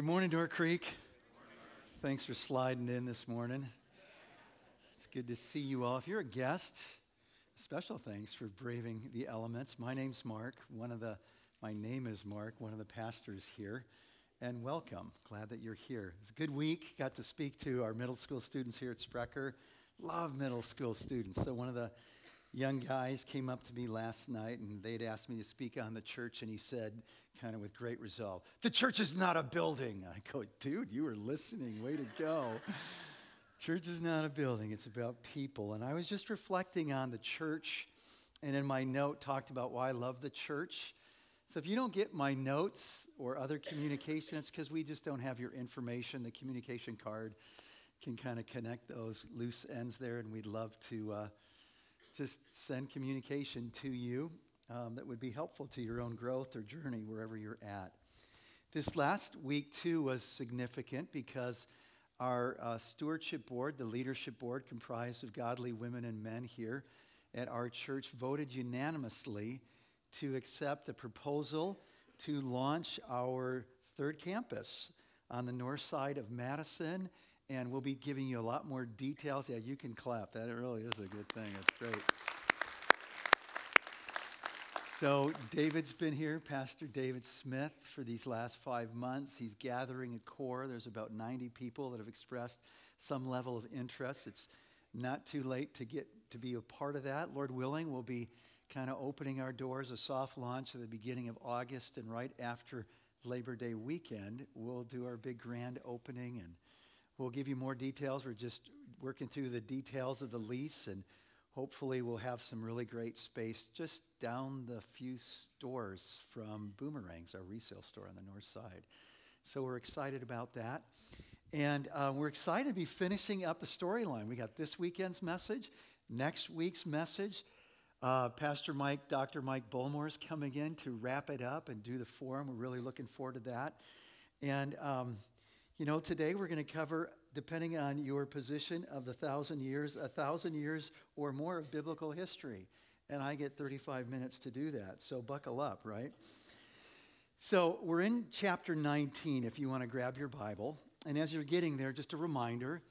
Good morning, Door Creek. Thanks for sliding in this morning. It's good to see you all. If you're a guest, special thanks for braving the elements. My name's Mark. One of the my name is Mark, one of the pastors here. And welcome. Glad that you're here. It's a good week. Got to speak to our middle school students here at Sprecher. Love middle school students. So one of the young guys came up to me last night and they'd asked me to speak on the church and he said kind of with great resolve. The church is not a building. I go, dude, you were listening. Way to go. church is not a building, it's about people. And I was just reflecting on the church, and in my note, talked about why I love the church. So if you don't get my notes or other communication, it's because we just don't have your information. The communication card can kind of connect those loose ends there, and we'd love to uh, just send communication to you um, that would be helpful to your own growth or journey wherever you're at. This last week, too, was significant because our uh, stewardship board, the leadership board comprised of godly women and men here at our church, voted unanimously to accept a proposal to launch our third campus on the north side of Madison. And we'll be giving you a lot more details. Yeah, you can clap. That really is a good thing. It's great. So, David's been here, Pastor David Smith, for these last five months. He's gathering a core. There's about 90 people that have expressed some level of interest. It's not too late to get to be a part of that. Lord willing, we'll be kind of opening our doors, a soft launch at the beginning of August, and right after Labor Day weekend, we'll do our big grand opening and we'll give you more details. We're just working through the details of the lease and hopefully we'll have some really great space just down the few stores from Boomerangs, our resale store on the north side. So we're excited about that. And uh, we're excited to be finishing up the storyline. We got this weekend's message, next week's message. Uh, Pastor Mike, Dr. Mike Bullmore is coming in to wrap it up and do the forum. We're really looking forward to that. And, um, you know, today we're going to cover depending on your position of the thousand years, a thousand years or more of biblical history. And I get 35 minutes to do that. So buckle up, right? So we're in chapter 19 if you want to grab your Bible. And as you're getting there, just a reminder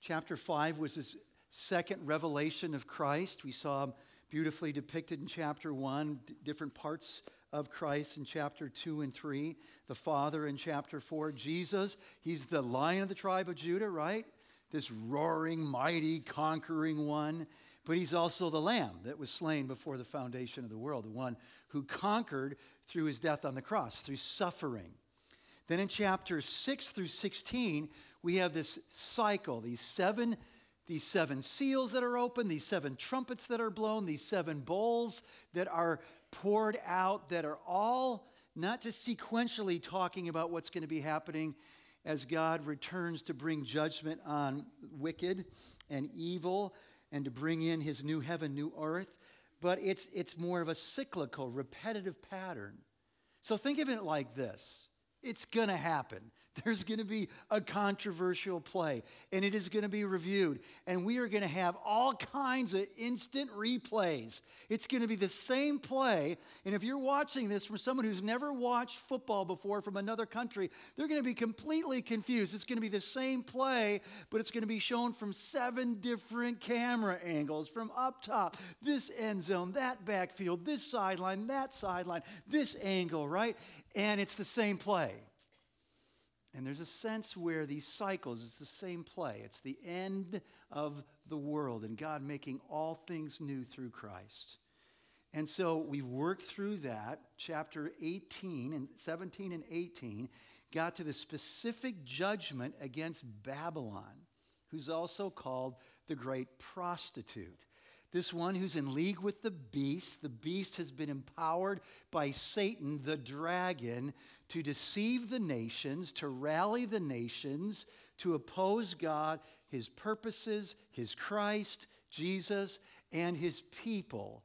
chapter 5 was his second revelation of Christ. We saw beautifully depicted in chapter 1, different parts of Christ in chapter 2 and 3, the Father in chapter 4, Jesus, he's the lion of the tribe of Judah, right? This roaring, mighty, conquering one. But he's also the lamb that was slain before the foundation of the world, the one who conquered through his death on the cross, through suffering. Then in chapters 6 through 16, we have this cycle, these seven these seven seals that are open, these seven trumpets that are blown, these seven bowls that are poured out that are all not just sequentially talking about what's going to be happening as God returns to bring judgment on wicked and evil and to bring in his new heaven, new earth, but it's, it's more of a cyclical, repetitive pattern. So think of it like this it's going to happen. There's going to be a controversial play, and it is going to be reviewed. And we are going to have all kinds of instant replays. It's going to be the same play. And if you're watching this from someone who's never watched football before from another country, they're going to be completely confused. It's going to be the same play, but it's going to be shown from seven different camera angles from up top, this end zone, that backfield, this sideline, that sideline, this angle, right? And it's the same play. And there's a sense where these cycles, it's the same play. It's the end of the world and God making all things new through Christ. And so we've worked through that. Chapter 18 and 17 and 18 got to the specific judgment against Babylon, who's also called the great prostitute. This one who's in league with the beast. The beast has been empowered by Satan, the dragon, to deceive the nations, to rally the nations, to oppose God, his purposes, his Christ, Jesus, and his people.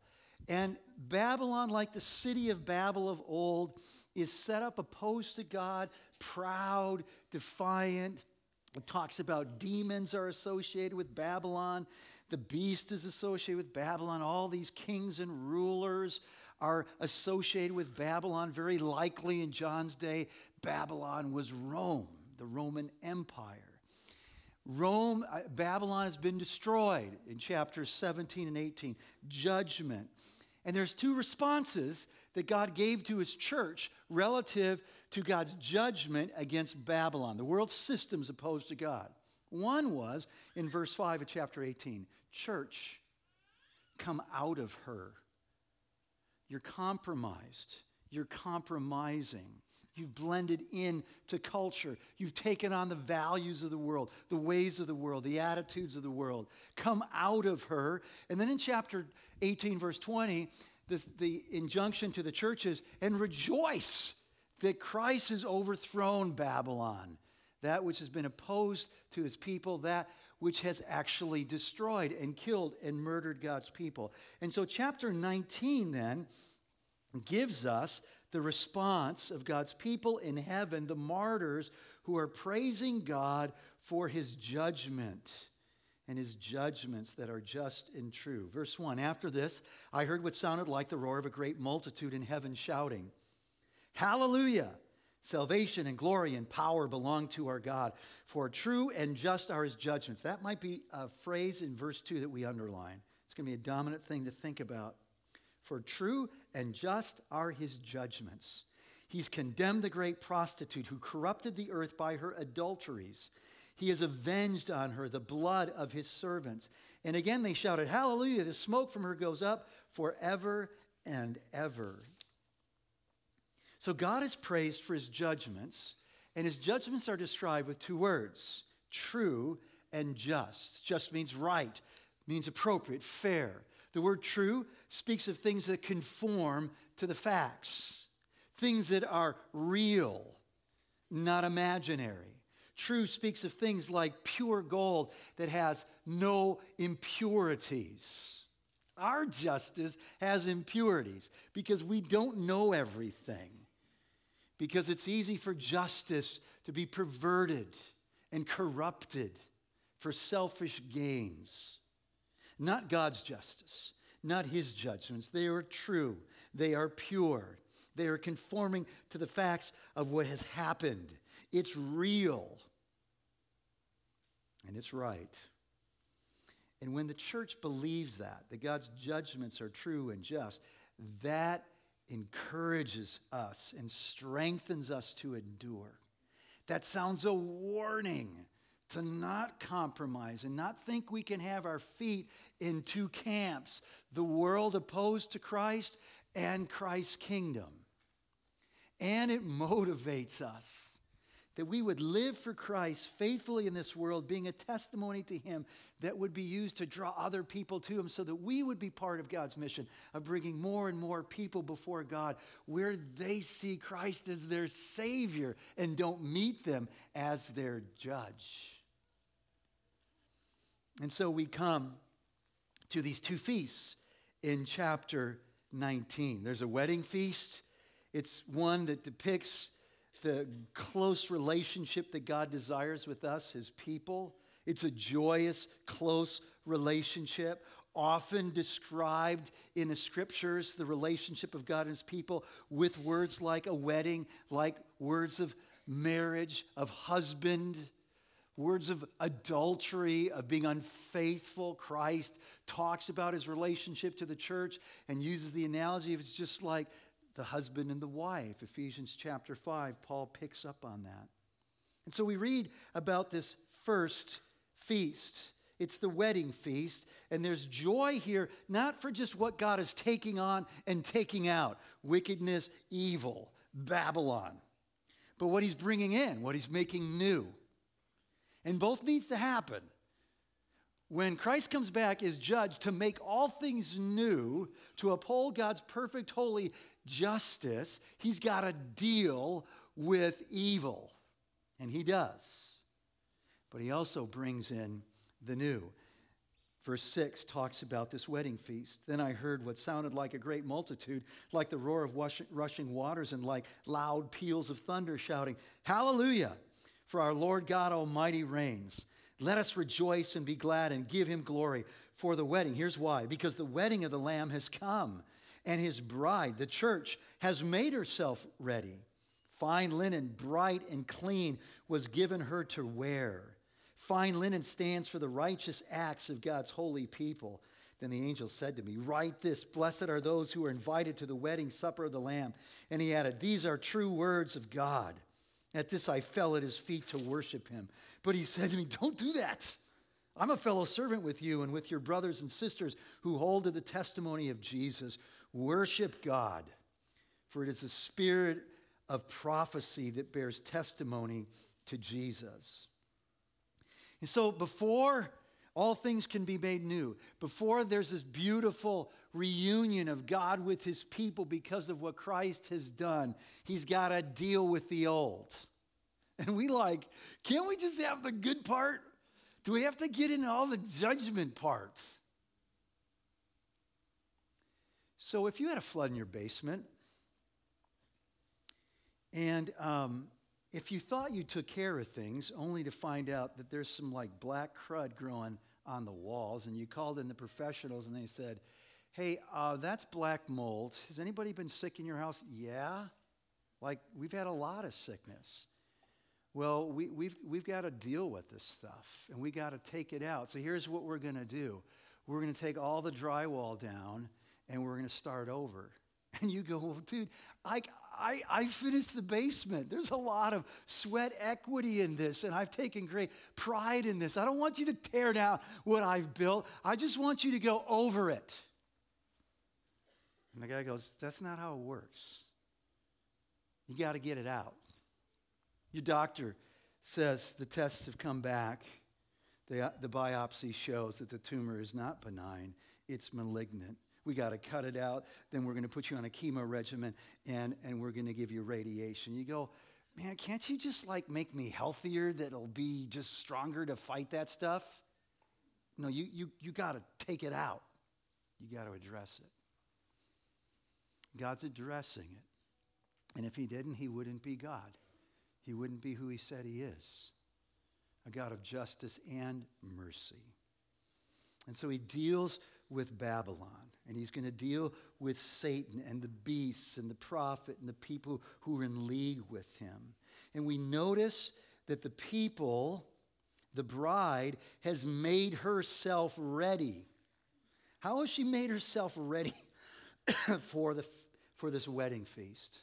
And Babylon, like the city of Babel of old, is set up opposed to God, proud, defiant. It talks about demons are associated with Babylon. The beast is associated with Babylon. All these kings and rulers are associated with Babylon, very likely in John's day. Babylon was Rome, the Roman Empire. Rome, uh, Babylon has been destroyed in chapters 17 and 18. Judgment. And there's two responses that God gave to his church relative to God's judgment against Babylon. The world system's opposed to God. One was in verse 5 of chapter 18 Church, come out of her. You're compromised. You're compromising. You've blended in to culture. You've taken on the values of the world, the ways of the world, the attitudes of the world. Come out of her. And then in chapter 18, verse 20, this, the injunction to the churches and rejoice that Christ has overthrown Babylon, that which has been opposed to his people, that which has actually destroyed and killed and murdered God's people. And so, chapter 19 then gives us the response of God's people in heaven, the martyrs who are praising God for his judgment and his judgments that are just and true. Verse 1 After this, I heard what sounded like the roar of a great multitude in heaven shouting, Hallelujah! Salvation and glory and power belong to our God, for true and just are his judgments. That might be a phrase in verse 2 that we underline. It's going to be a dominant thing to think about. For true and just are his judgments. He's condemned the great prostitute who corrupted the earth by her adulteries. He has avenged on her the blood of his servants. And again they shouted, Hallelujah! The smoke from her goes up forever and ever. So God is praised for his judgments, and his judgments are described with two words true and just. Just means right, means appropriate, fair. The word true speaks of things that conform to the facts, things that are real, not imaginary. True speaks of things like pure gold that has no impurities. Our justice has impurities because we don't know everything. Because it's easy for justice to be perverted and corrupted for selfish gains. Not God's justice, not his judgments. They are true, they are pure, they are conforming to the facts of what has happened. It's real and it's right. And when the church believes that, that God's judgments are true and just, that encourages us and strengthens us to endure. That sounds a warning to not compromise and not think we can have our feet in two camps the world opposed to Christ and Christ's kingdom. And it motivates us that we would live for Christ faithfully in this world, being a testimony to Him that would be used to draw other people to Him so that we would be part of God's mission of bringing more and more people before God where they see Christ as their Savior and don't meet them as their judge. And so we come to these two feasts in chapter 19. There's a wedding feast, it's one that depicts the close relationship that God desires with us, his people. It's a joyous, close relationship, often described in the scriptures, the relationship of God and his people, with words like a wedding, like words of marriage, of husband, words of adultery, of being unfaithful. Christ talks about his relationship to the church and uses the analogy of it's just like the husband and the wife. Ephesians chapter 5, Paul picks up on that. And so we read about this first feast. It's the wedding feast, and there's joy here, not for just what God is taking on and taking out wickedness, evil, Babylon, but what he's bringing in, what he's making new. And both needs to happen. When Christ comes back as judge to make all things new, to uphold God's perfect, holy justice, he's got to deal with evil. And he does. But he also brings in the new. Verse 6 talks about this wedding feast. Then I heard what sounded like a great multitude, like the roar of rushing waters and like loud peals of thunder, shouting, Hallelujah! For our Lord God Almighty reigns. Let us rejoice and be glad and give him glory for the wedding. Here's why because the wedding of the Lamb has come and his bride, the church, has made herself ready. Fine linen, bright and clean, was given her to wear. Fine linen stands for the righteous acts of God's holy people. Then the angel said to me, Write this Blessed are those who are invited to the wedding supper of the Lamb. And he added, These are true words of God. At this I fell at his feet to worship him. But he said to me, Don't do that. I'm a fellow servant with you and with your brothers and sisters who hold to the testimony of Jesus. Worship God, for it is the spirit of prophecy that bears testimony to Jesus. And so before all things can be made new. Before there's this beautiful reunion of God with his people because of what Christ has done, he's got to deal with the old. And we like, can't we just have the good part? Do we have to get into all the judgment part? So if you had a flood in your basement, and um, if you thought you took care of things only to find out that there's some like black crud growing on the walls, and you called in the professionals and they said, Hey, uh, that's black mold. Has anybody been sick in your house? Yeah. Like, we've had a lot of sickness. Well, we, we've, we've got to deal with this stuff and we got to take it out. So here's what we're going to do we're going to take all the drywall down and we're going to start over. And you go, well, dude, I, I, I finished the basement. There's a lot of sweat equity in this, and I've taken great pride in this. I don't want you to tear down what I've built. I just want you to go over it. And the guy goes, That's not how it works. You got to get it out. Your doctor says the tests have come back. The, the biopsy shows that the tumor is not benign, it's malignant. We got to cut it out. Then we're going to put you on a chemo regimen and, and we're going to give you radiation. You go, man, can't you just like make me healthier that'll be just stronger to fight that stuff? No, you, you, you got to take it out. You got to address it. God's addressing it. And if he didn't, he wouldn't be God. He wouldn't be who he said he is a God of justice and mercy. And so he deals with Babylon. And he's going to deal with Satan and the beasts and the prophet and the people who are in league with him. And we notice that the people, the bride, has made herself ready. How has she made herself ready for, the, for this wedding feast?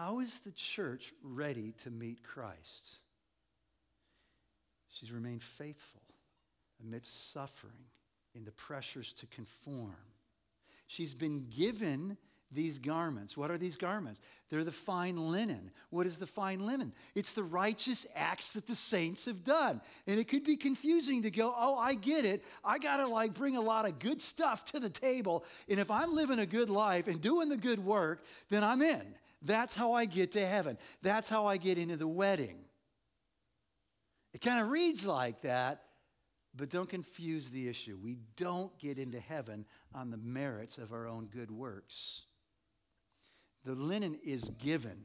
How is the church ready to meet Christ? She's remained faithful amidst suffering in the pressures to conform. She's been given these garments. What are these garments? They're the fine linen. What is the fine linen? It's the righteous acts that the saints have done. And it could be confusing to go, oh, I get it. I got to like bring a lot of good stuff to the table. And if I'm living a good life and doing the good work, then I'm in. That's how I get to heaven. That's how I get into the wedding. It kind of reads like that, but don't confuse the issue. We don't get into heaven on the merits of our own good works. The linen is given,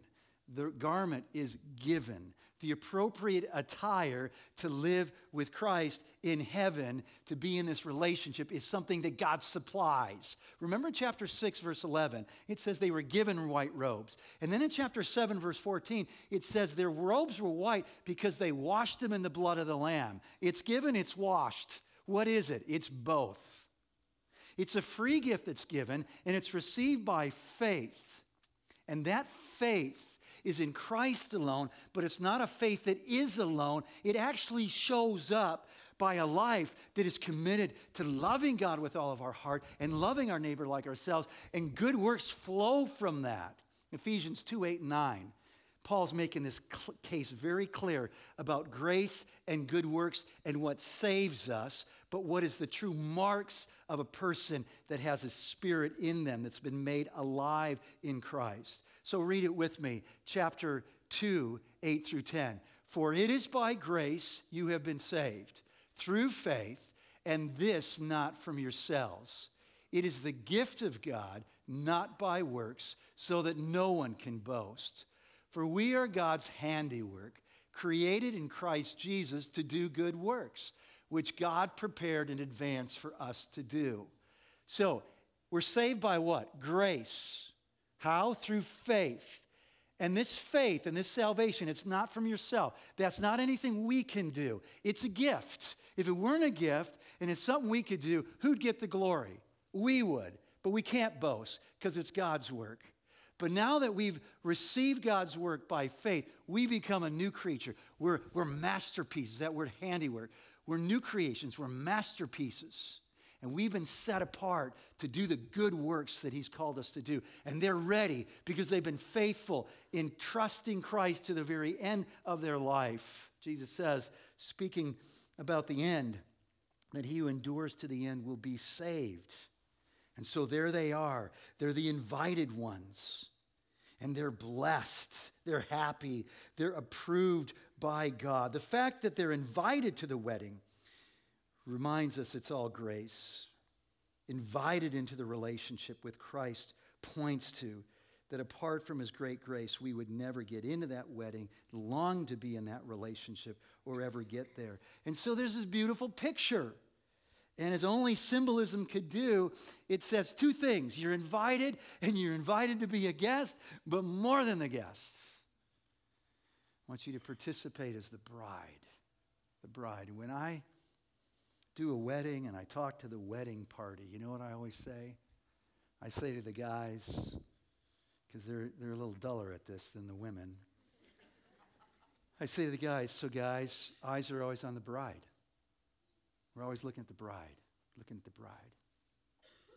the garment is given the appropriate attire to live with Christ in heaven, to be in this relationship, is something that God supplies. Remember in chapter 6, verse 11, it says they were given white robes. And then in chapter 7, verse 14, it says their robes were white because they washed them in the blood of the Lamb. It's given, it's washed. What is it? It's both. It's a free gift that's given, and it's received by faith. And that faith is in Christ alone, but it's not a faith that is alone. It actually shows up by a life that is committed to loving God with all of our heart and loving our neighbor like ourselves, and good works flow from that. Ephesians 2 8 and 9. Paul's making this cl- case very clear about grace and good works and what saves us, but what is the true marks of a person that has a spirit in them that's been made alive in Christ. So read it with me, chapter 2, 8 through 10. For it is by grace you have been saved, through faith, and this not from yourselves. It is the gift of God, not by works, so that no one can boast. For we are God's handiwork, created in Christ Jesus to do good works, which God prepared in advance for us to do. So, we're saved by what? Grace how? Through faith. And this faith and this salvation, it's not from yourself. That's not anything we can do. It's a gift. If it weren't a gift and it's something we could do, who'd get the glory? We would. But we can't boast because it's God's work. But now that we've received God's work by faith, we become a new creature. We're, we're masterpieces, that word handiwork. We're new creations, we're masterpieces. And we've been set apart to do the good works that He's called us to do. And they're ready because they've been faithful in trusting Christ to the very end of their life. Jesus says, speaking about the end, that he who endures to the end will be saved. And so there they are. They're the invited ones. And they're blessed. They're happy. They're approved by God. The fact that they're invited to the wedding reminds us it's all grace. Invited into the relationship with Christ points to that apart from his great grace, we would never get into that wedding, long to be in that relationship, or ever get there. And so there's this beautiful picture. And as only symbolism could do, it says two things you're invited, and you're invited to be a guest, but more than the guest. I want you to participate as the bride. The bride. When I do a wedding and I talk to the wedding party, you know what I always say? I say to the guys, because they're, they're a little duller at this than the women. I say to the guys, so guys, eyes are always on the bride. We're always looking at the bride, looking at the bride.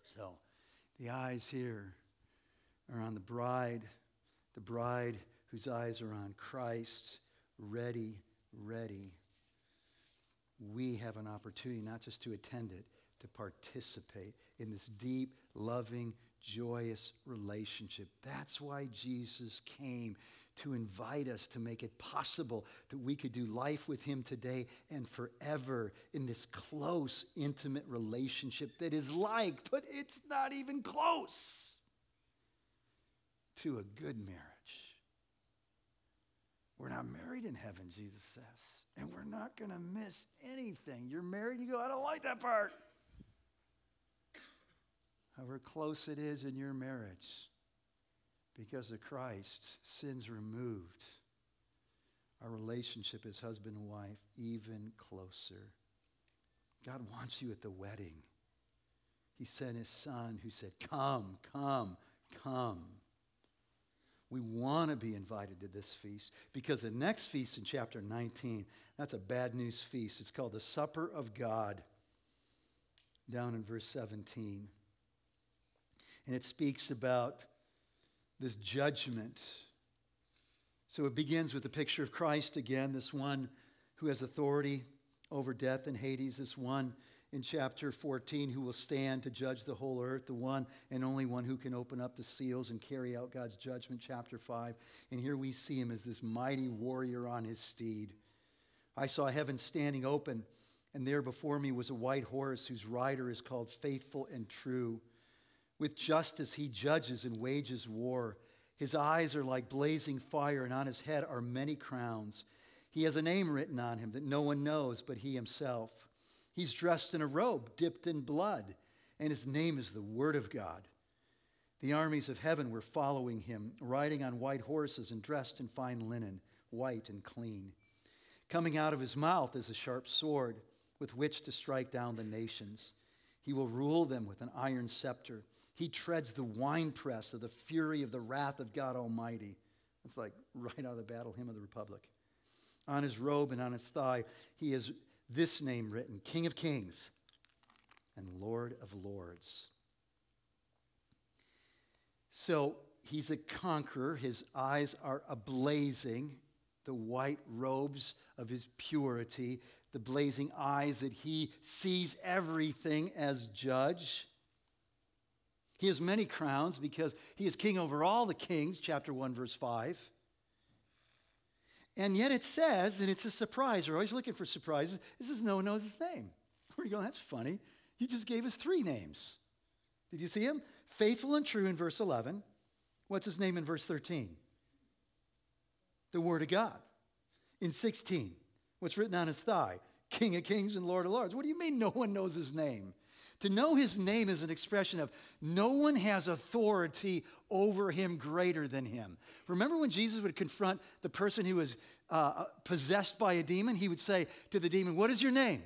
So the eyes here are on the bride, the bride whose eyes are on Christ, ready, ready we have an opportunity not just to attend it, to participate in this deep, loving, joyous relationship. That's why Jesus came to invite us to make it possible that we could do life with Him today and forever in this close, intimate relationship that is like, but it's not even close to a good marriage. We're not married in heaven, Jesus says. And we're not going to miss anything. You're married, you go, I don't like that part. However close it is in your marriage, because of Christ, sins removed. Our relationship as husband and wife even closer. God wants you at the wedding. He sent his son who said, Come, come, come. We want to be invited to this feast because the next feast in chapter 19, that's a bad news feast. It's called the Supper of God, down in verse 17. And it speaks about this judgment. So it begins with the picture of Christ again, this one who has authority over death and Hades, this one in chapter 14 who will stand to judge the whole earth, the one and only one who can open up the seals and carry out God's judgment, chapter 5. And here we see him as this mighty warrior on his steed. I saw heaven standing open, and there before me was a white horse whose rider is called Faithful and True. With justice he judges and wages war. His eyes are like blazing fire, and on his head are many crowns. He has a name written on him that no one knows but he himself. He's dressed in a robe dipped in blood, and his name is the Word of God. The armies of heaven were following him, riding on white horses and dressed in fine linen, white and clean. Coming out of his mouth is a sharp sword with which to strike down the nations. He will rule them with an iron scepter. He treads the winepress of the fury of the wrath of God Almighty. It's like right out of the battle hymn of the Republic. On his robe and on his thigh, he is this name written King of Kings and Lord of Lords. So he's a conqueror. His eyes are ablazing, the white robes of his purity, the blazing eyes that he sees everything as judge. He has many crowns because he is king over all the kings, chapter 1, verse 5. And yet it says, and it's a surprise, we're always looking for surprises, it says no one knows his name. Where you going? That's funny. You just gave us three names. Did you see him? Faithful and true in verse 11. What's his name in verse 13? The Word of God. In 16, what's written on his thigh? King of kings and Lord of lords. What do you mean no one knows his name? To know his name is an expression of no one has authority over him greater than him. Remember when Jesus would confront the person who was uh, possessed by a demon? He would say to the demon, What is your name?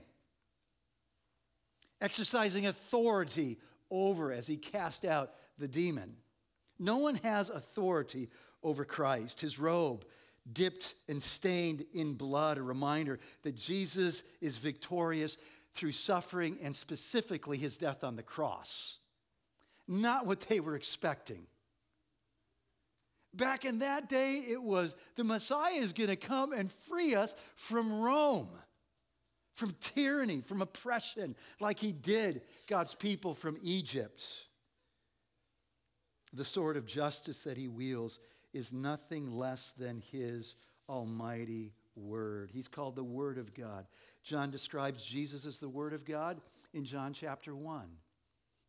Exercising authority over as he cast out the demon. No one has authority over Christ. His robe dipped and stained in blood, a reminder that Jesus is victorious through suffering and specifically his death on the cross. Not what they were expecting. Back in that day, it was the Messiah is going to come and free us from Rome, from tyranny, from oppression, like he did God's people from Egypt. The sword of justice that he wields is nothing less than his almighty word. He's called the Word of God. John describes Jesus as the Word of God in John chapter 1.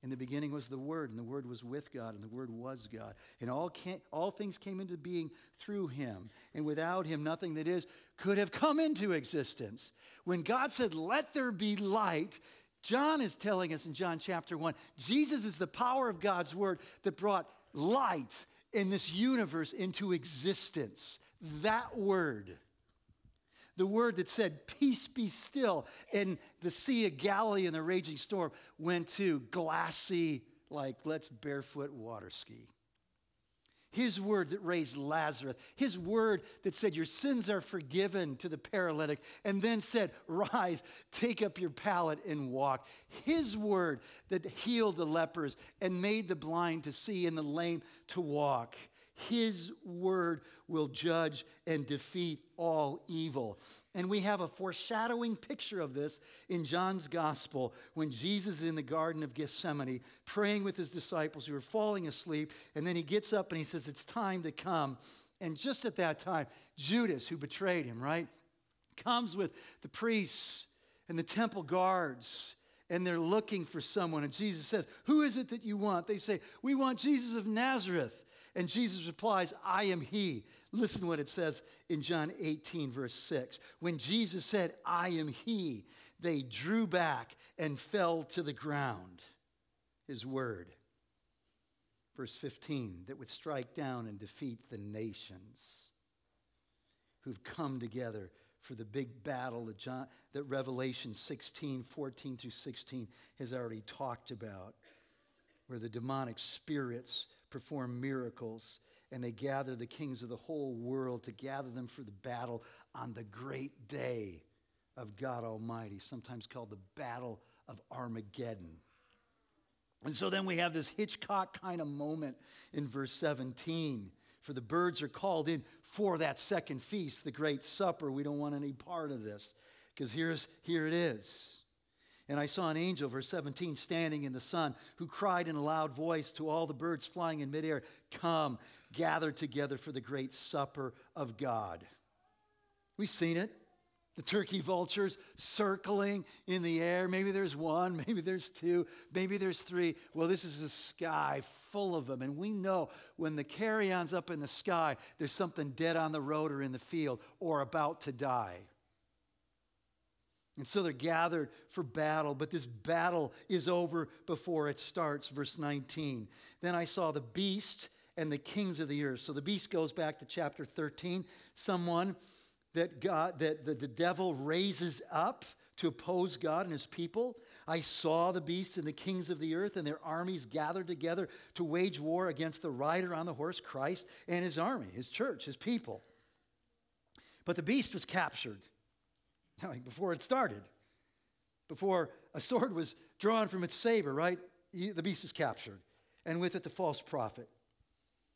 In the beginning was the Word, and the Word was with God, and the Word was God. And all, came, all things came into being through him. And without him, nothing that is could have come into existence. When God said, Let there be light, John is telling us in John chapter 1 Jesus is the power of God's Word that brought light in this universe into existence. That Word the word that said, Peace be still, in the Sea of Galilee and the raging storm went to glassy, like, let's barefoot water ski. His word that raised Lazarus, his word that said, Your sins are forgiven to the paralytic, and then said, Rise, take up your pallet and walk. His word that healed the lepers and made the blind to see and the lame to walk. His word will judge and defeat all evil. And we have a foreshadowing picture of this in John's gospel when Jesus is in the Garden of Gethsemane praying with his disciples who are falling asleep. And then he gets up and he says, It's time to come. And just at that time, Judas, who betrayed him, right, comes with the priests and the temple guards and they're looking for someone. And Jesus says, Who is it that you want? They say, We want Jesus of Nazareth. And Jesus replies, I am he. Listen what it says in John 18, verse 6. When Jesus said, I am he, they drew back and fell to the ground. His word. Verse 15, that would strike down and defeat the nations who've come together for the big battle that, John, that Revelation 16, 14 through 16 has already talked about, where the demonic spirits perform miracles, and they gather the kings of the whole world to gather them for the battle on the great day of God Almighty, sometimes called the Battle of Armageddon. And so then we have this Hitchcock kind of moment in verse 17. For the birds are called in for that second feast, the great supper. We don't want any part of this because here's here it is. And I saw an angel, verse 17, standing in the sun, who cried in a loud voice to all the birds flying in midair, Come, gather together for the great supper of God. We've seen it. The turkey vultures circling in the air. Maybe there's one, maybe there's two, maybe there's three. Well, this is a sky full of them. And we know when the carrion's up in the sky, there's something dead on the road or in the field or about to die. And so they're gathered for battle, but this battle is over before it starts. Verse 19. Then I saw the beast and the kings of the earth. So the beast goes back to chapter 13. Someone that God, that the, the devil raises up to oppose God and his people. I saw the beast and the kings of the earth and their armies gathered together to wage war against the rider on the horse, Christ, and his army, his church, his people. But the beast was captured like before it started, before a sword was drawn from its saber, right? The beast is captured, and with it the false prophet.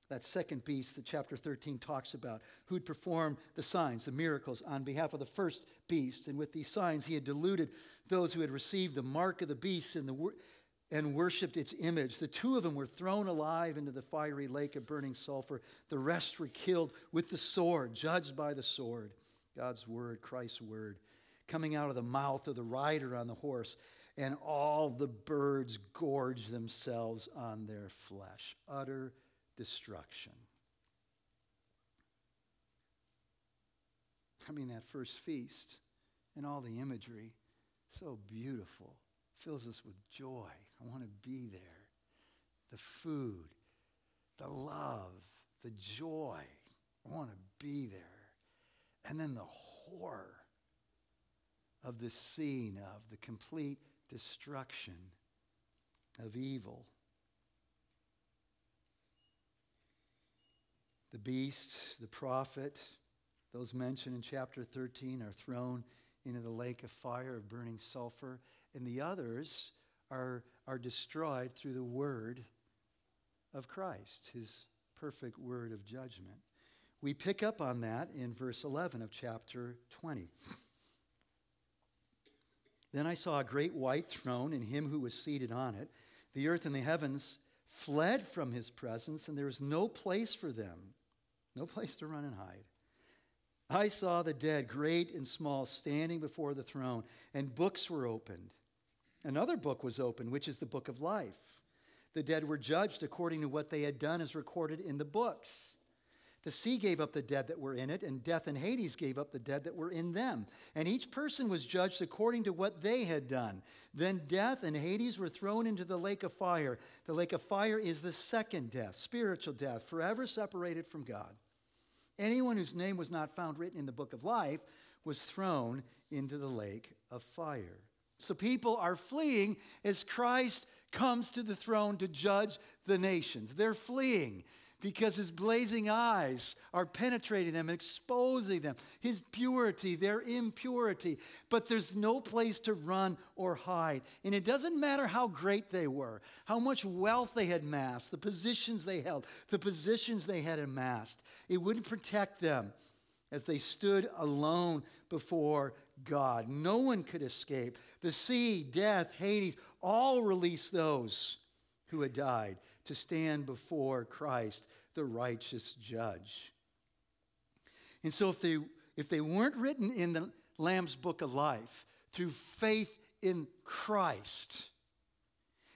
That second beast that chapter 13 talks about, who'd performed the signs, the miracles on behalf of the first beast. And with these signs, he had deluded those who had received the mark of the beast and, the, and worshiped its image. The two of them were thrown alive into the fiery lake of burning sulfur. The rest were killed with the sword, judged by the sword. God's word, Christ's word coming out of the mouth of the rider on the horse, and all the birds gorge themselves on their flesh. Utter destruction. I mean, that first feast and all the imagery, so beautiful fills us with joy. I want to be there. The food, the love, the joy. I want to be there. And then the horror of the scene of the complete destruction of evil. The beast, the prophet, those mentioned in chapter 13 are thrown into the lake of fire of burning sulfur, and the others are, are destroyed through the word of Christ, his perfect word of judgment. We pick up on that in verse 11 of chapter 20. Then I saw a great white throne and him who was seated on it. The earth and the heavens fled from his presence, and there was no place for them, no place to run and hide. I saw the dead, great and small, standing before the throne, and books were opened. Another book was opened, which is the book of life. The dead were judged according to what they had done, as recorded in the books. The sea gave up the dead that were in it, and death and Hades gave up the dead that were in them. And each person was judged according to what they had done. Then death and Hades were thrown into the lake of fire. The lake of fire is the second death, spiritual death, forever separated from God. Anyone whose name was not found written in the book of life was thrown into the lake of fire. So people are fleeing as Christ comes to the throne to judge the nations. They're fleeing because his blazing eyes are penetrating them, exposing them, his purity, their impurity. But there's no place to run or hide. And it doesn't matter how great they were, how much wealth they had amassed, the positions they held, the positions they had amassed. It wouldn't protect them as they stood alone before God. No one could escape. The sea, death, Hades, all released those who had died to stand before Christ, the righteous judge. And so if they, if they weren't written in the Lamb's book of life through faith in Christ,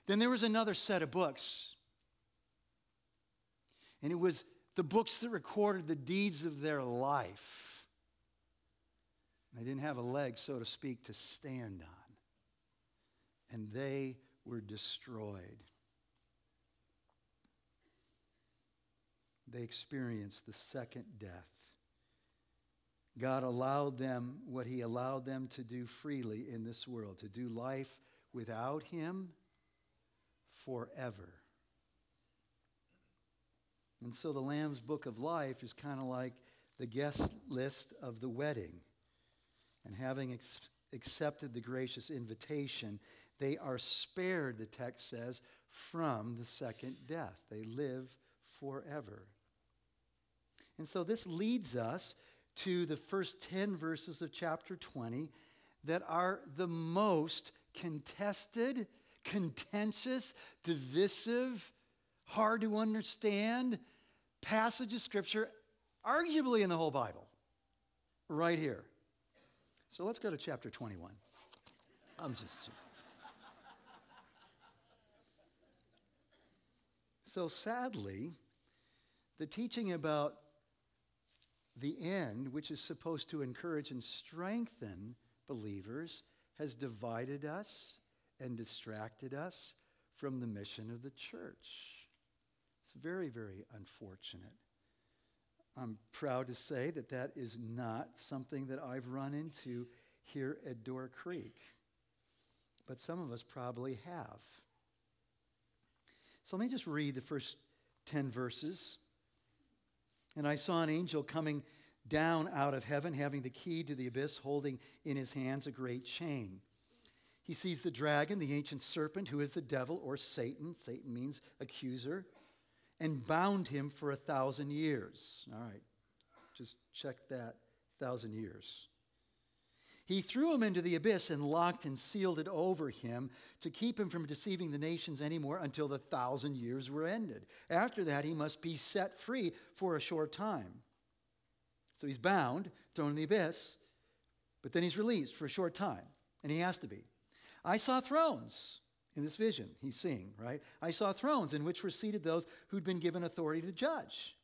then there was another set of books. And it was the books that recorded the deeds of their life. They didn't have a leg, so to speak, to stand on. And they were destroyed. They experienced the second death. God allowed them what He allowed them to do freely in this world, to do life without Him forever. And so the Lamb's Book of Life is kind of like the guest list of the wedding. And having ex- accepted the gracious invitation, they are spared, the text says, from the second death. They live forever. And so this leads us to the first 10 verses of chapter 20 that are the most contested, contentious, divisive, hard to understand passage of Scripture, arguably in the whole Bible, right here. So let's go to chapter 21. I'm just. So sadly, the teaching about the end, which is supposed to encourage and strengthen believers, has divided us and distracted us from the mission of the church. It's very, very unfortunate. I'm proud to say that that is not something that I've run into here at Door Creek, but some of us probably have. So let me just read the first 10 verses and I saw an angel coming down out of heaven, having the key to the abyss, holding in his hands a great chain. He sees the dragon, the ancient serpent, who is the devil or Satan. Satan means accuser, and bound him for a thousand years. All right, just check that thousand years. He threw him into the abyss and locked and sealed it over him to keep him from deceiving the nations anymore until the thousand years were ended. After that, he must be set free for a short time. So he's bound, thrown in the abyss, but then he's released for a short time, and he has to be. I saw thrones in this vision he's seeing, right? I saw thrones in which were seated those who'd been given authority to judge.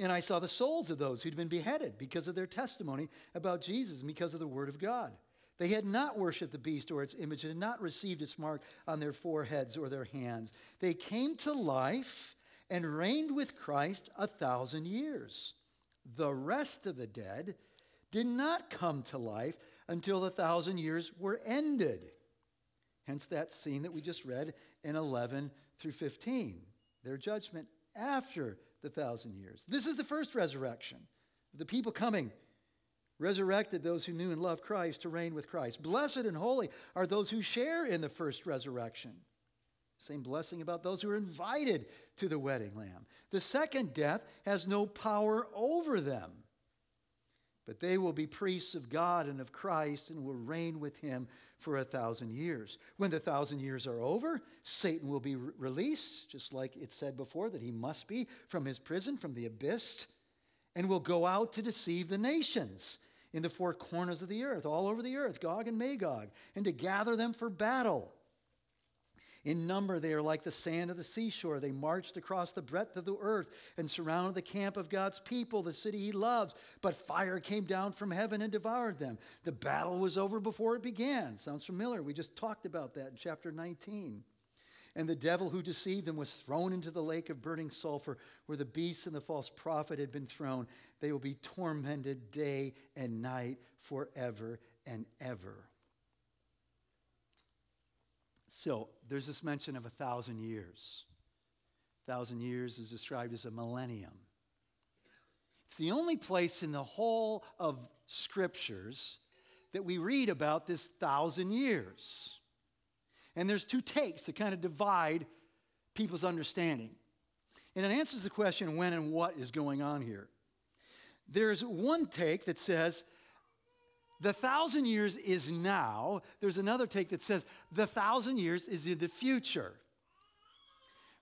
And I saw the souls of those who'd been beheaded because of their testimony about Jesus and because of the Word of God. They had not worshiped the beast or its image, and had not received its mark on their foreheads or their hands. They came to life and reigned with Christ a thousand years. The rest of the dead did not come to life until the thousand years were ended. Hence that scene that we just read in 11 through 15. Their judgment after the thousand years. This is the first resurrection. The people coming resurrected those who knew and loved Christ to reign with Christ. Blessed and holy are those who share in the first resurrection. Same blessing about those who are invited to the wedding lamb. The second death has no power over them, but they will be priests of God and of Christ and will reign with him for a thousand years. When the thousand years are over, Satan will be re- released, just like it said before that he must be from his prison, from the abyss, and will go out to deceive the nations in the four corners of the earth, all over the earth, Gog and Magog, and to gather them for battle. In number, they are like the sand of the seashore. They marched across the breadth of the earth and surrounded the camp of God's people, the city he loves. But fire came down from heaven and devoured them. The battle was over before it began. Sounds familiar. We just talked about that in chapter 19. And the devil who deceived them was thrown into the lake of burning sulfur, where the beast and the false prophet had been thrown. They will be tormented day and night forever and ever. So there's this mention of a thousand years. A thousand years is described as a millennium. It's the only place in the whole of scriptures that we read about this thousand years. And there's two takes that kind of divide people's understanding. And it answers the question when and what is going on here. There's one take that says the thousand years is now. There's another take that says the thousand years is in the future.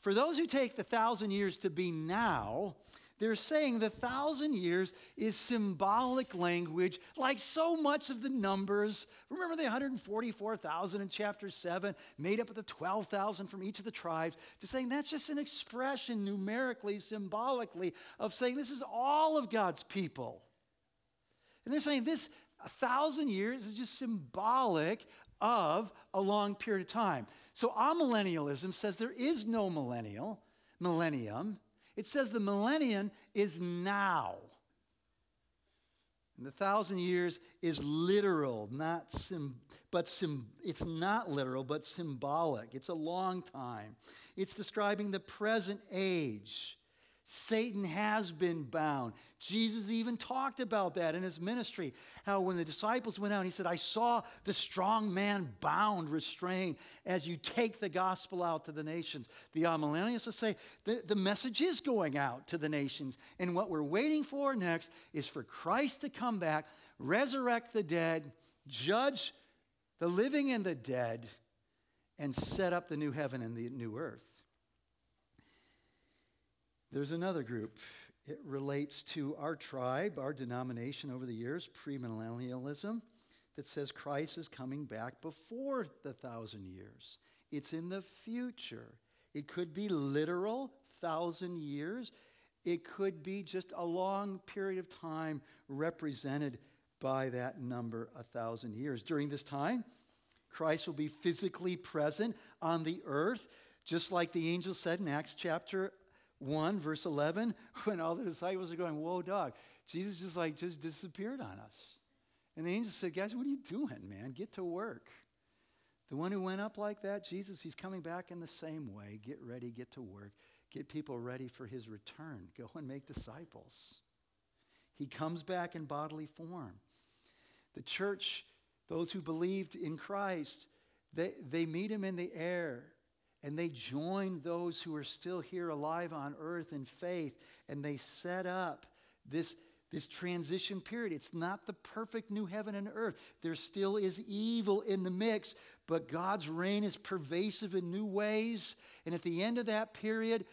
For those who take the thousand years to be now, they're saying the thousand years is symbolic language, like so much of the numbers. Remember the 144,000 in chapter 7, made up of the 12,000 from each of the tribes, to saying that's just an expression numerically, symbolically, of saying this is all of God's people. And they're saying this, a thousand years is just symbolic of a long period of time. So amillennialism says there is no millennial, millennium. It says the millennium is now. And the thousand years is literal, not sim, but sim, it's not literal, but symbolic. It's a long time. It's describing the present age. Satan has been bound. Jesus even talked about that in his ministry. How when the disciples went out, he said, I saw the strong man bound, restrained, as you take the gospel out to the nations. The amillennialists will say, the, the message is going out to the nations. And what we're waiting for next is for Christ to come back, resurrect the dead, judge the living and the dead, and set up the new heaven and the new earth. There's another group. It relates to our tribe, our denomination over the years, premillennialism, that says Christ is coming back before the thousand years. It's in the future. It could be literal, thousand years. It could be just a long period of time represented by that number, a thousand years. During this time, Christ will be physically present on the earth, just like the angel said in Acts chapter 1, verse 11, when all the disciples are going, Whoa, dog. Jesus just like just disappeared on us. And the angel said, Guys, what are you doing, man? Get to work. The one who went up like that, Jesus, he's coming back in the same way. Get ready, get to work. Get people ready for his return. Go and make disciples. He comes back in bodily form. The church, those who believed in Christ, they, they meet him in the air and they joined those who are still here alive on earth in faith, and they set up this, this transition period. It's not the perfect new heaven and earth. There still is evil in the mix, but God's reign is pervasive in new ways. And at the end of that period,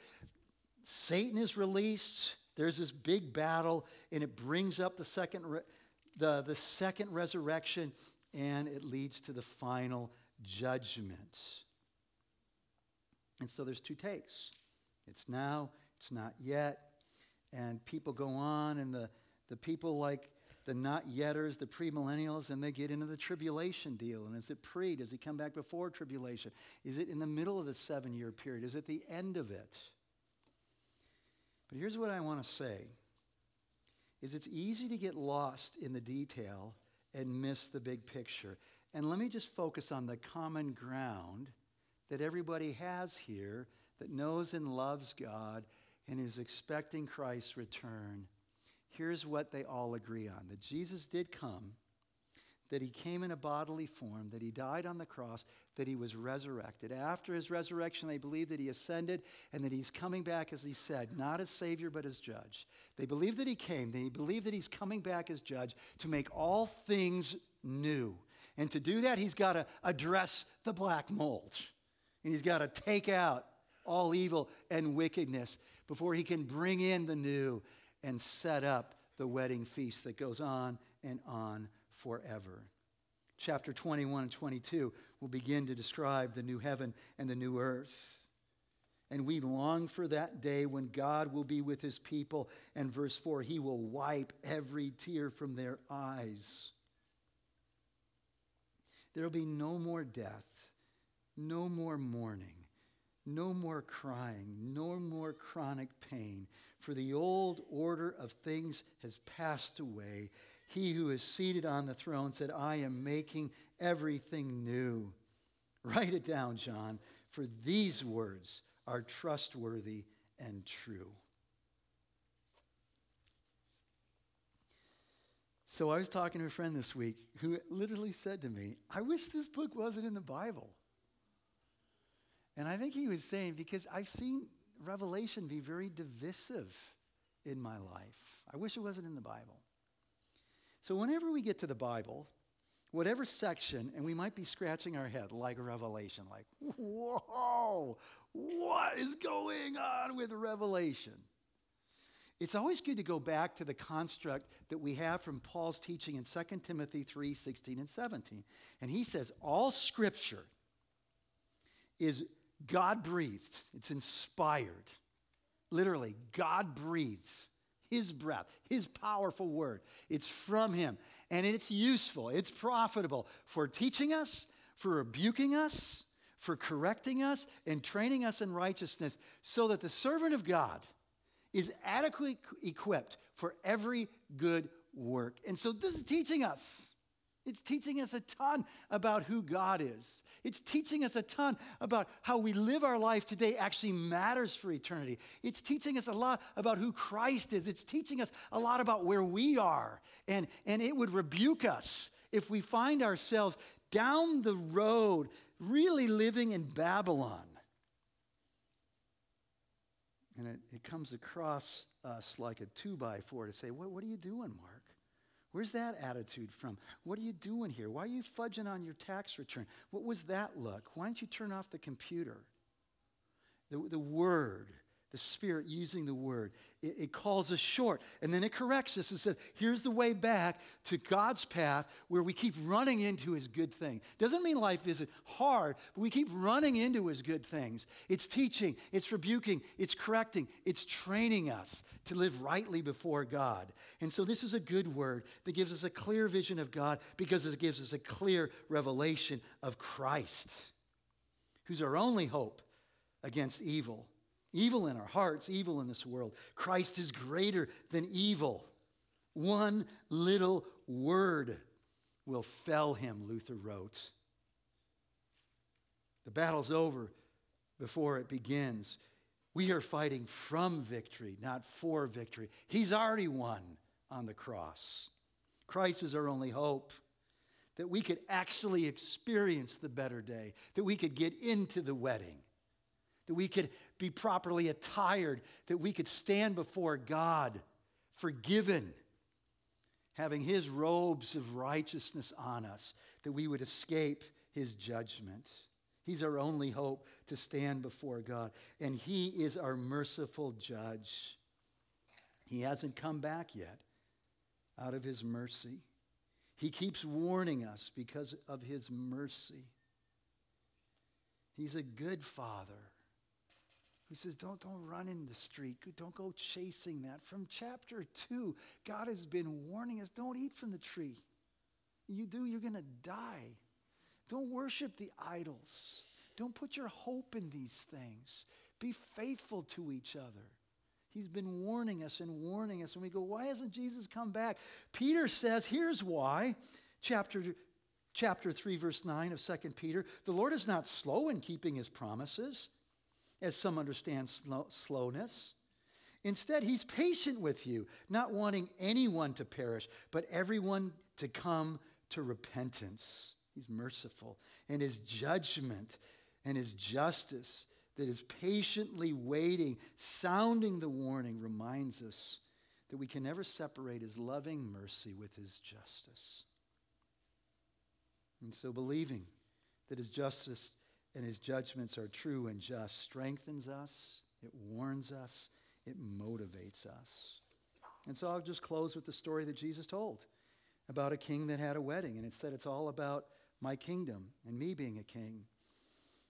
Satan is released. There's this big battle, and it brings up the second, re- the, the second resurrection, and it leads to the final judgment. And so there's two takes it's now, it's not yet. And people go on, and the, the people like the not yetters, the premillennials, and they get into the tribulation deal. And is it pre? Does he come back before tribulation? Is it in the middle of the seven year period? Is it the end of it? But here's what I want to say is it's easy to get lost in the detail and miss the big picture. And let me just focus on the common ground that everybody has here that knows and loves God and is expecting Christ's return. Here's what they all agree on that Jesus did come, that he came in a bodily form, that he died on the cross, that he was resurrected. After his resurrection, they believe that he ascended and that he's coming back, as he said, not as Savior, but as judge. They believe that he came, they believe that he's coming back as judge to make all things new. And to do that, he's got to address the black mold. And he's got to take out all evil and wickedness before he can bring in the new and set up the wedding feast that goes on and on forever. Chapter 21 and 22 will begin to describe the new heaven and the new earth. And we long for that day when God will be with his people. And verse 4 He will wipe every tear from their eyes. There will be no more death, no more mourning, no more crying, no more chronic pain, for the old order of things has passed away. He who is seated on the throne said, I am making everything new. Write it down, John, for these words are trustworthy and true. So I was talking to a friend this week who literally said to me, I wish this book wasn't in the Bible. And I think he was saying, because I've seen Revelation be very divisive in my life. I wish it wasn't in the Bible. So whenever we get to the Bible, whatever section, and we might be scratching our head like Revelation, like, whoa, what is going on with Revelation? It's always good to go back to the construct that we have from Paul's teaching in 2 Timothy 3 16 and 17. And he says, All scripture is God breathed, it's inspired. Literally, God breathes His breath, His powerful word. It's from Him. And it's useful, it's profitable for teaching us, for rebuking us, for correcting us, and training us in righteousness, so that the servant of God is adequately equipped for every good work. And so this is teaching us. It's teaching us a ton about who God is. It's teaching us a ton about how we live our life today actually matters for eternity. It's teaching us a lot about who Christ is. It's teaching us a lot about where we are. And, and it would rebuke us if we find ourselves down the road really living in Babylon and it, it comes across us like a two by four to say, what, what are you doing, Mark? Where's that attitude from? What are you doing here? Why are you fudging on your tax return? What was that look? Why don't you turn off the computer? The, the word the Spirit using the word. It, it, calls us short. And then it corrects us and says, here's the way back to God's path where we keep running into his good thing. Doesn't mean life isn't hard, but we keep running into his good things. It's teaching, it's rebuking, it's correcting, it's training us to live rightly before God. And so this is a good word that gives us a clear vision of God because it gives us a clear revelation of Christ, who's our only hope against evil Evil in our hearts, evil in this world. Christ is greater than evil. One little word will fell him, Luther wrote. The battle's over before it begins. We are fighting from victory, not for victory. He's already won on the cross. Christ is our only hope that we could actually experience the better day, that we could get into the wedding that we could be properly attired, that we could stand before God forgiven, having His robes of righteousness on us, that we would escape His judgment. He's our only hope to stand before God, and He is our merciful judge. He hasn't come back yet out of His mercy. He keeps warning us because of His mercy. He's a good Father He says, don't, don't run in the street. Don't go chasing that. From chapter 2, God has been warning us don't eat from the tree. You do, you're going to die. Don't worship the idols. Don't put your hope in these things. Be faithful to each other. He's been warning us and warning us. And we go, why hasn't Jesus come back? Peter says, here's why. Chapter, chapter 3, verse 9 of 2 Peter the Lord is not slow in keeping his promises, as some understand slow, slowness. Instead, he's patient with you, not wanting anyone to perish, but everyone to come to repentance. He's merciful. And his judgment and his justice that is patiently waiting, sounding the warning, reminds us that we can never separate his loving mercy with his justice. And so, believing that his justice and his judgments are true and just strengthens us, it warns us, it motivates us. And so, I'll just close with the story that Jesus told about a king that had a wedding. And it said it's all about my kingdom and me being a king.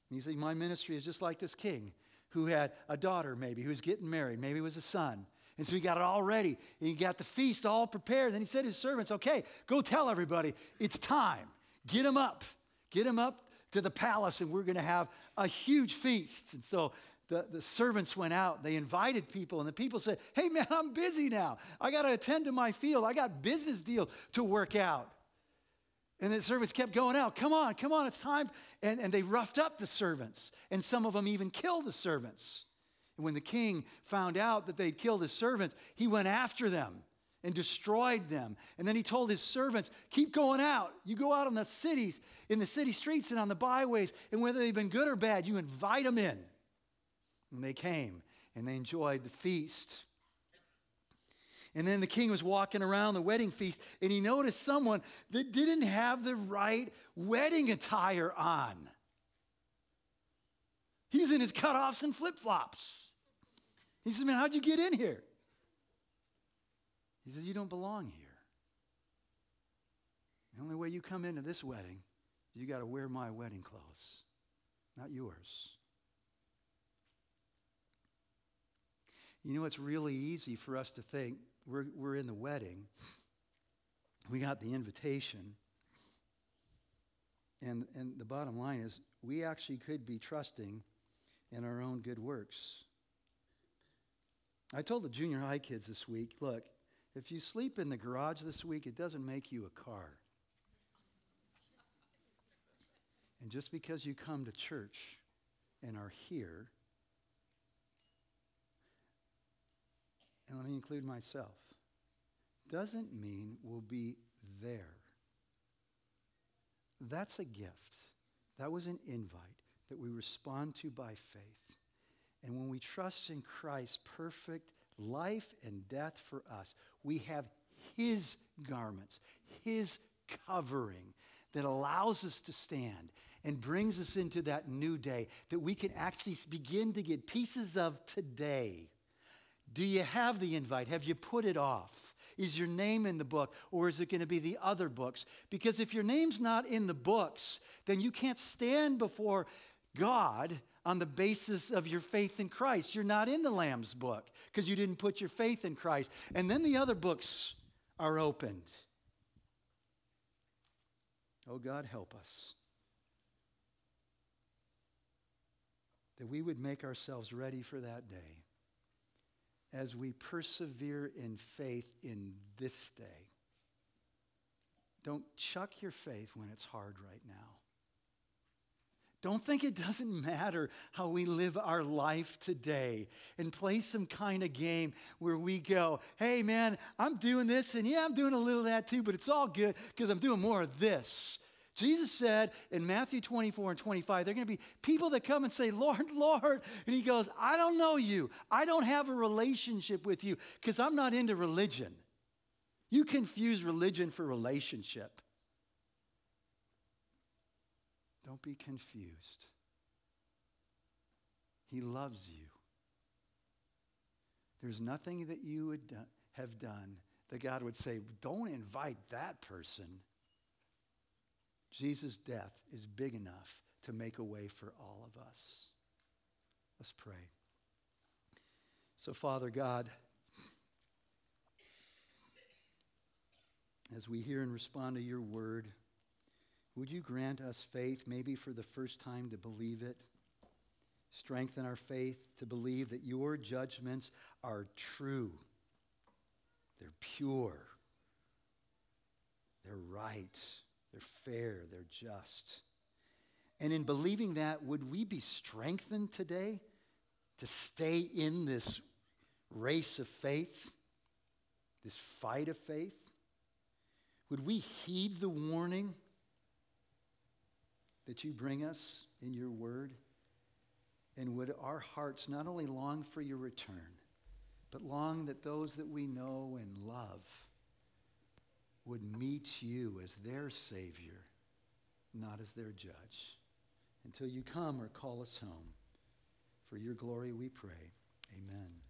And he said, My ministry is just like this king who had a daughter, maybe, who was getting married. Maybe it was a son. And so he got it all ready. He got the feast all prepared. Then he said to his servants, Okay, go tell everybody it's time. Get them up. Get them up to the palace, and we're going to have a huge feast. And so the, the servants went out. They invited people, and the people said, Hey, man, I'm busy now. I got to attend to my field. I got business deal to work out. And the servants kept going out. Come on, come on, it's time. And, and they roughed up the servants. And some of them even killed the servants. And when the king found out that they'd killed his servants, he went after them and destroyed them. And then he told his servants, Keep going out. You go out in the cities, in the city streets and on the byways, and whether they've been good or bad, you invite them in. And they came and they enjoyed the feast. And then the king was walking around the wedding feast and he noticed someone that didn't have the right wedding attire on. He's in his cutoffs and flip flops. He says, Man, how'd you get in here? He says, You don't belong here. The only way you come into this wedding, you got to wear my wedding clothes, not yours. You know, it's really easy for us to think we're, we're in the wedding. We got the invitation. And, and the bottom line is, we actually could be trusting in our own good works. I told the junior high kids this week look, if you sleep in the garage this week, it doesn't make you a car. And just because you come to church and are here and let me include myself, doesn't mean we'll be there. That's a gift. That was an invite that we respond to by faith. And when we trust in Christ's perfect life and death for us, we have His garments, His covering that allows us to stand and brings us into that new day that we can actually begin to get pieces of today do you have the invite? Have you put it off? Is your name in the book or is it going to be the other books? Because if your name's not in the books, then you can't stand before God on the basis of your faith in Christ. You're not in the Lamb's book because you didn't put your faith in Christ. And then the other books are opened. Oh, God, help us. That we would make ourselves ready for that day as we persevere in faith in this day. Don't chuck your faith when it's hard right now. Don't think it doesn't matter how we live our life today and play some kind of game where we go, hey man, I'm doing this and yeah, I'm doing a little of that too, but it's all good because I'm doing more of this. Jesus said in Matthew 24 and 25, there are going to be people that come and say, Lord, Lord. And he goes, I don't know you. I don't have a relationship with you because I'm not into religion. You confuse religion for relationship. Don't be confused. He loves you. There's nothing that you would do, have done that God would say, don't invite that person. Jesus' death is big enough to make a way for all of us. Let's pray. So, Father God, as we hear and respond to your word, would you grant us faith, maybe for the first time, to believe it? Strengthen our faith to believe that your judgments are true, they're pure, they're right, they're fair, they're just. And in believing that, would we be strengthened today to stay in this race of faith, this fight of faith? Would we heed the warning that you bring us in your word? And would our hearts not only long for your return, but long that those that we know and love would meet you as their Savior, not as their judge? Until you come or call us home. For your glory we pray. Amen.